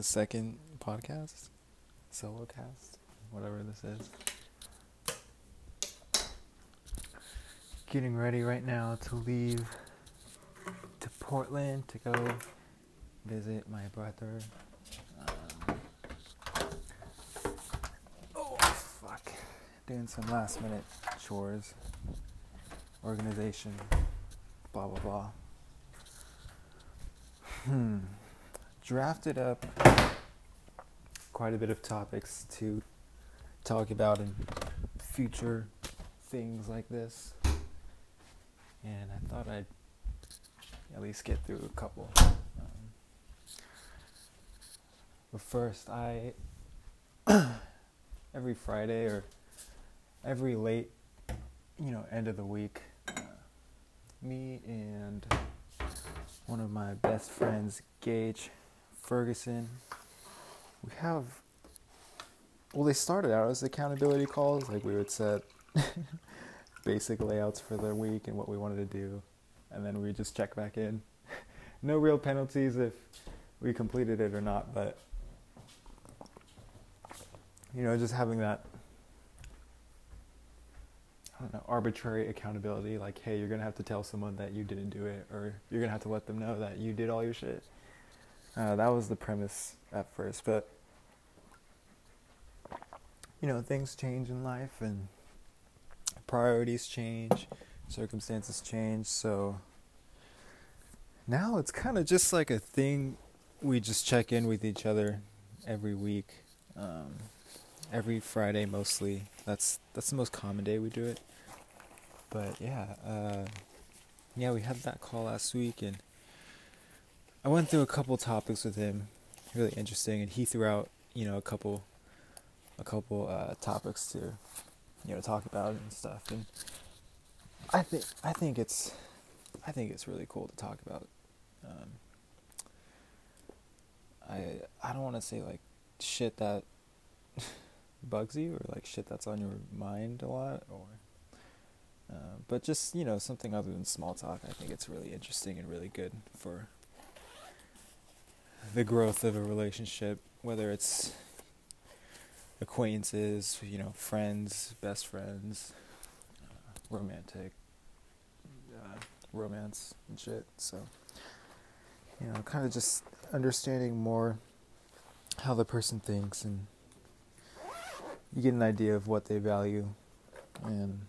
the second podcast, solo cast, whatever this is. Getting ready right now to leave to Portland to go visit my brother. Um, oh, fuck. Doing some last minute chores, organization, blah, blah, blah. Hmm. Drafted up quite a bit of topics to talk about in future things like this. And I thought I'd at least get through a couple. Um, but first, I every Friday or every late, you know, end of the week, uh, me and one of my best friends, Gage Ferguson, we have. Well, they started out as accountability calls. Like we would set basic layouts for the week and what we wanted to do, and then we just check back in. no real penalties if we completed it or not, but you know, just having that I don't know, arbitrary accountability, like, hey, you're gonna have to tell someone that you didn't do it, or you're gonna have to let them know that you did all your shit. Uh, that was the premise at first, but you know, things change in life and priorities change, circumstances change, so now it's kind of just like a thing we just check in with each other every week. Um, every Friday mostly. That's that's the most common day we do it. But yeah, uh, yeah, we had that call last week, and I went through a couple topics with him, really interesting, and he threw out you know a couple, a couple uh, topics to, you know, talk about and stuff, and I think I think it's, I think it's really cool to talk about. Um, I I don't want to say like shit that bugs you or like shit that's on your mind a lot or uh, but just you know something other than small talk i think it's really interesting and really good for the growth of a relationship whether it's acquaintances you know friends best friends uh, romantic uh, romance and shit. So you know kind of just understanding more how the person thinks and you get an idea of what they value and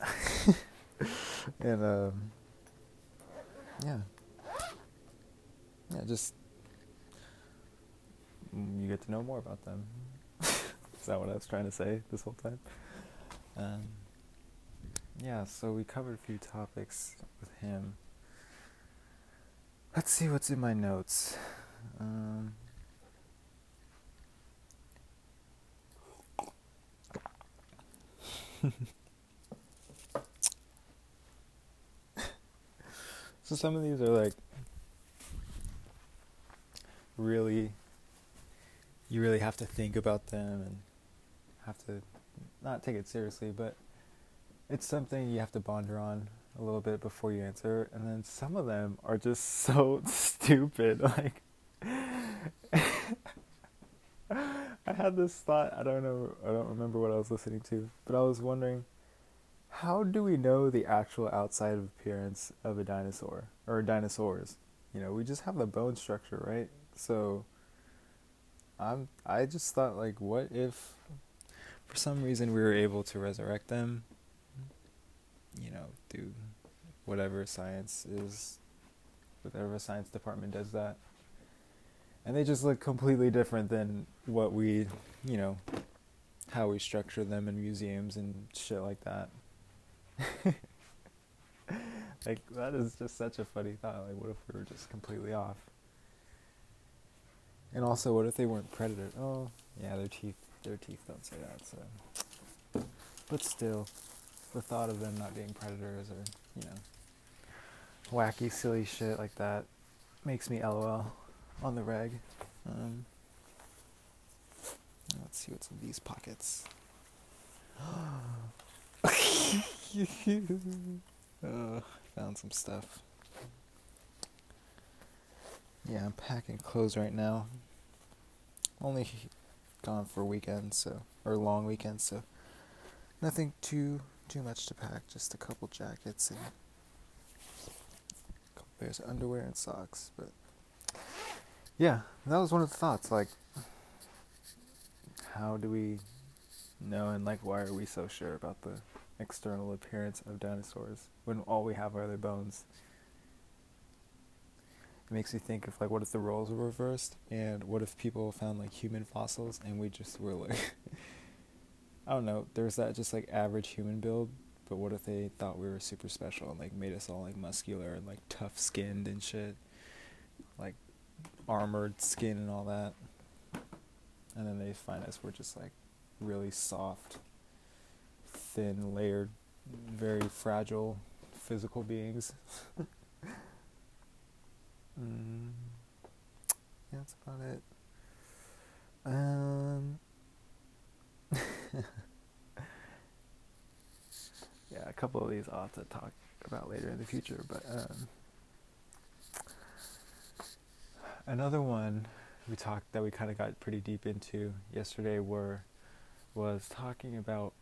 and um, yeah yeah just you get to know more about them. Is that what i was trying to say this whole time? Um, yeah so we covered a few topics with him. Let's see what's in my notes. Um, so some of these are like really you really have to think about them and have to not take it seriously, but it's something you have to ponder on a little bit before you answer. And then some of them are just so stupid. Like I had this thought. I don't know. I don't remember what I was listening to, but I was wondering, how do we know the actual outside appearance of a dinosaur or dinosaurs? You know, we just have the bone structure, right? So, I'm. I just thought, like, what if, for some reason, we were able to resurrect them? You know, through whatever science is, whatever science department does that and they just look completely different than what we, you know, how we structure them in museums and shit like that. like that is just such a funny thought. Like, what if we were just completely off? And also, what if they weren't predators? Oh, yeah, their teeth, their teeth don't say that. So, but still, the thought of them not being predators or you know, wacky, silly shit like that makes me LOL on the reg. Um, let's see what's in these pockets. uh, found some stuff. Yeah, I'm packing clothes right now. Only gone for weekends, so or long weekends, so nothing too too much to pack. Just a couple jackets and a couple pairs of underwear and socks. But yeah, that was one of the thoughts. Like, how do we know, and like, why are we so sure about the external appearance of dinosaurs when all we have are their bones? It makes me think of like, what if the roles were reversed, and what if people found like human fossils and we just were like, I don't know, there's that just like average human build, but what if they thought we were super special and like made us all like muscular and like tough skinned and shit, like armored skin and all that, and then they find us we're just like really soft, thin, layered, very fragile physical beings. Mm, yeah, that's about it. Um, yeah, a couple of these I'll have to talk about later in the future, but um, another one we talked that we kind of got pretty deep into yesterday were was talking about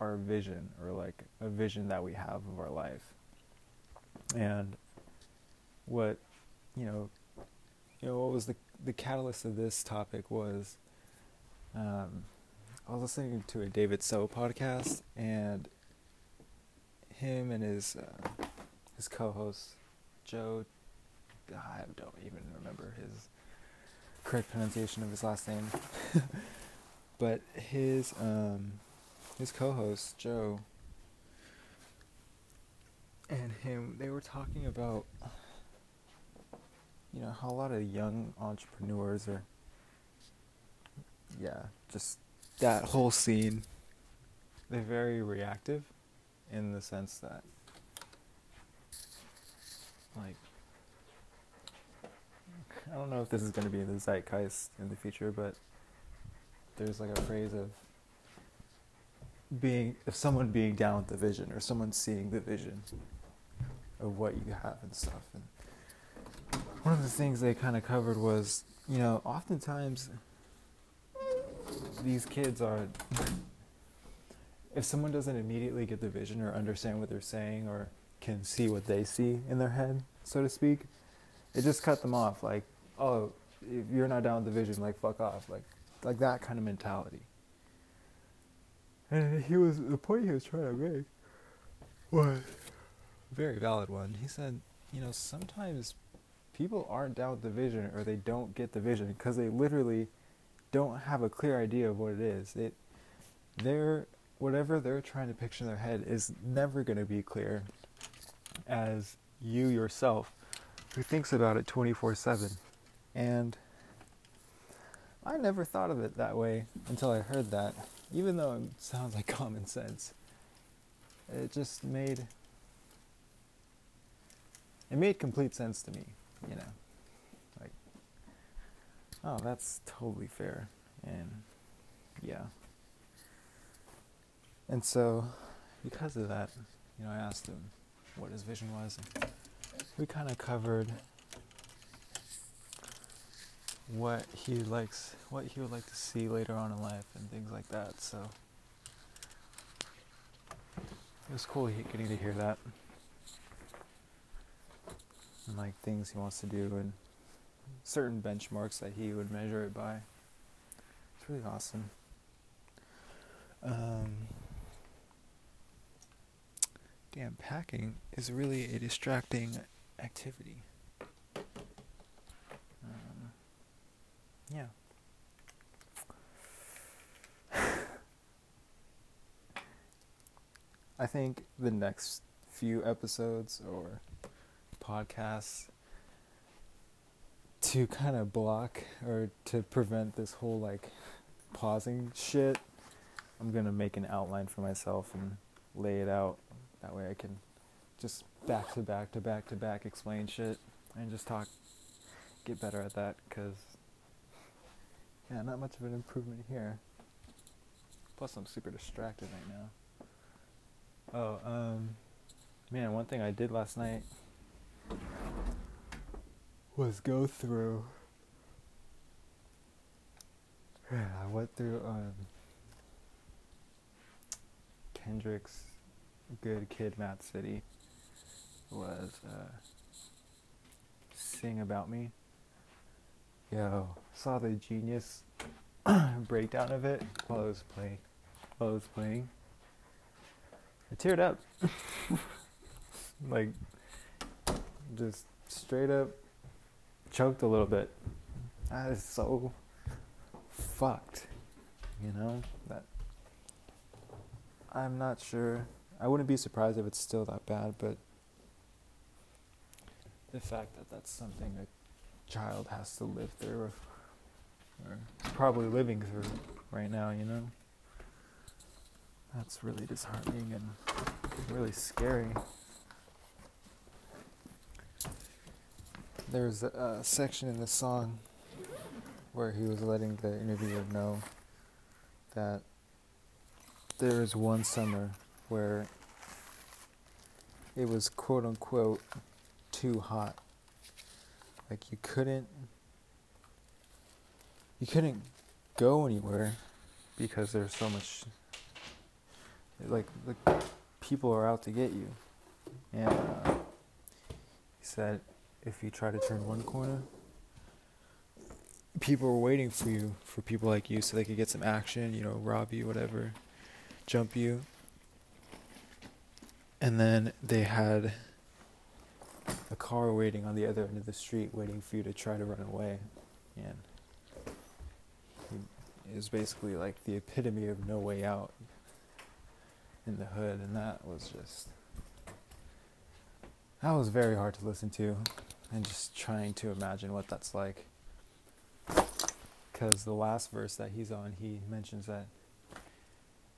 our vision or like a vision that we have of our life. And what you know you know what was the the catalyst of this topic was um, I was listening to a David So podcast and him and his uh, his co-host Joe I don't even remember his correct pronunciation of his last name but his um, his co-host Joe and him they were talking about you know how a lot of young entrepreneurs are yeah just that whole scene. They're very reactive in the sense that like I don't know if this is going to be in the zeitgeist in the future but there's like a phrase of being if someone being down with the vision or someone seeing the vision of what you have and stuff and one of the things they kind of covered was, you know, oftentimes these kids are. If someone doesn't immediately get the vision or understand what they're saying or can see what they see in their head, so to speak, it just cut them off. Like, oh, if you're not down with the vision, like fuck off, like, like that kind of mentality. And he was the point he was trying to make was very valid one. He said, you know, sometimes people aren't down with the vision or they don't get the vision because they literally don't have a clear idea of what it is. It they're whatever they're trying to picture in their head is never going to be clear as you yourself who thinks about it 24/7. And I never thought of it that way until I heard that, even though it sounds like common sense. It just made it made complete sense to me you know, like, oh, that's totally fair. And yeah. And so, because of that, you know, I asked him what his vision was. We kind of covered what he likes, what he would like to see later on in life, and things like that. So it was cool getting to hear that and like things he wants to do and certain benchmarks that he would measure it by. It's really awesome. Um, damn, packing is really a distracting activity. Um, yeah. I think the next few episodes or podcasts to kind of block or to prevent this whole like pausing shit. I'm gonna make an outline for myself and lay it out. That way I can just back to back to back to back explain shit and just talk. Get better at that because, yeah, not much of an improvement here. Plus, I'm super distracted right now. Oh, um, man, one thing I did last night was go through. I went through um, Kendrick's Good Kid, Mad City was uh, Sing About Me. Yo, saw the genius breakdown of it while I was playing. While I was playing, I teared up. like, just straight up choked a little bit. That is so fucked, you know? That I'm not sure. I wouldn't be surprised if it's still that bad, but the fact that that's something a child has to live through or, or probably living through right now, you know? That's really disheartening and really scary. There's a, a section in the song where he was letting the interviewer know that there was one summer where it was quote unquote too hot. Like you couldn't you couldn't go anywhere because there's so much like the people are out to get you. And uh, he said if you try to turn one corner, people were waiting for you, for people like you, so they could get some action, you know, rob you, whatever, jump you. And then they had a car waiting on the other end of the street, waiting for you to try to run away. And it was basically like the epitome of no way out in the hood, and that was just. That was very hard to listen to and just trying to imagine what that's like. Because the last verse that he's on, he mentions that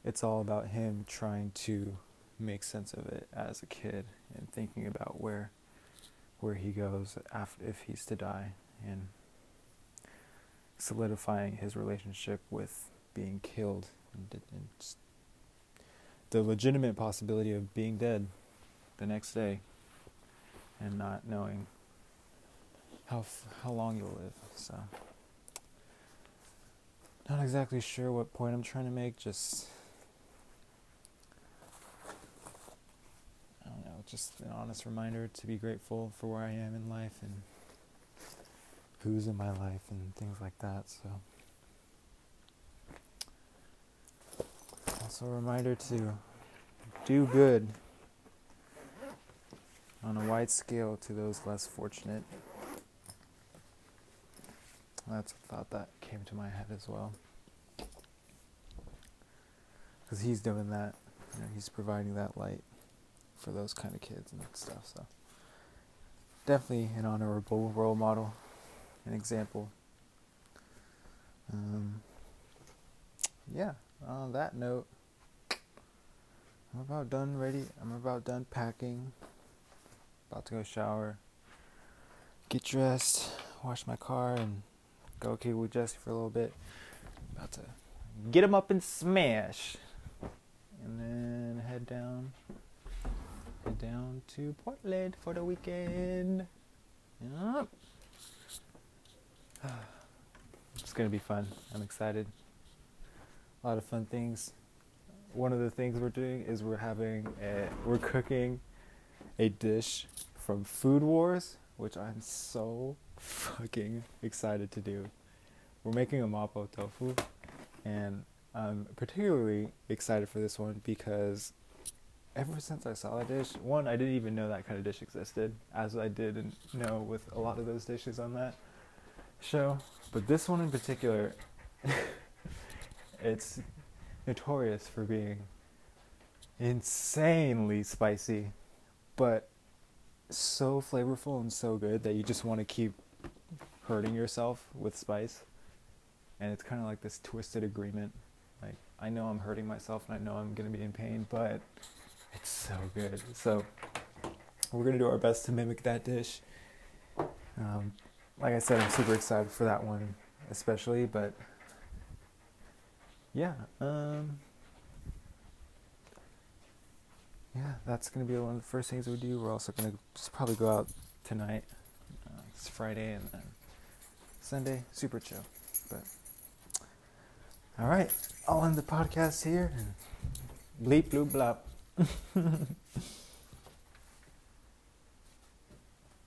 it's all about him trying to make sense of it as a kid and thinking about where where he goes after if he's to die and solidifying his relationship with being killed and, and the legitimate possibility of being dead the next day and not knowing how how long you'll live. So, not exactly sure what point I'm trying to make. Just I don't know. Just an honest reminder to be grateful for where I am in life and who's in my life and things like that. So. Also, a reminder to do good on a wide scale to those less fortunate. That's a thought that came to my head as well. Because he's doing that, you know, he's providing that light for those kind of kids and stuff. So definitely an honorable role model, an example. Um, yeah. On that note, I'm about done ready. I'm about done packing. About to go shower, get dressed, wash my car, and go okay with Jesse for a little bit. About to get him up and smash, and then head down, head down to Portland for the weekend. Yep. It's gonna be fun. I'm excited. A lot of fun things. One of the things we're doing is we're having a, we're cooking a dish from Food Wars, which I'm so fucking excited to do. We're making a mapo tofu, and I'm particularly excited for this one because ever since I saw that dish, one, I didn't even know that kind of dish existed, as I didn't know with a lot of those dishes on that show. But this one in particular, it's notorious for being insanely spicy, but so flavorful and so good that you just want to keep hurting yourself with spice. And it's kind of like this twisted agreement. Like, I know I'm hurting myself and I know I'm going to be in pain, but it's so good. So, we're going to do our best to mimic that dish. Um, like I said, I'm super excited for that one, especially, but yeah, um, yeah, that's going to be one of the first things we do. We're also going to probably go out tonight. Uh, it's Friday and then Sunday, super chill. But all right, I'll end the podcast here. Bleep, bloop, blop.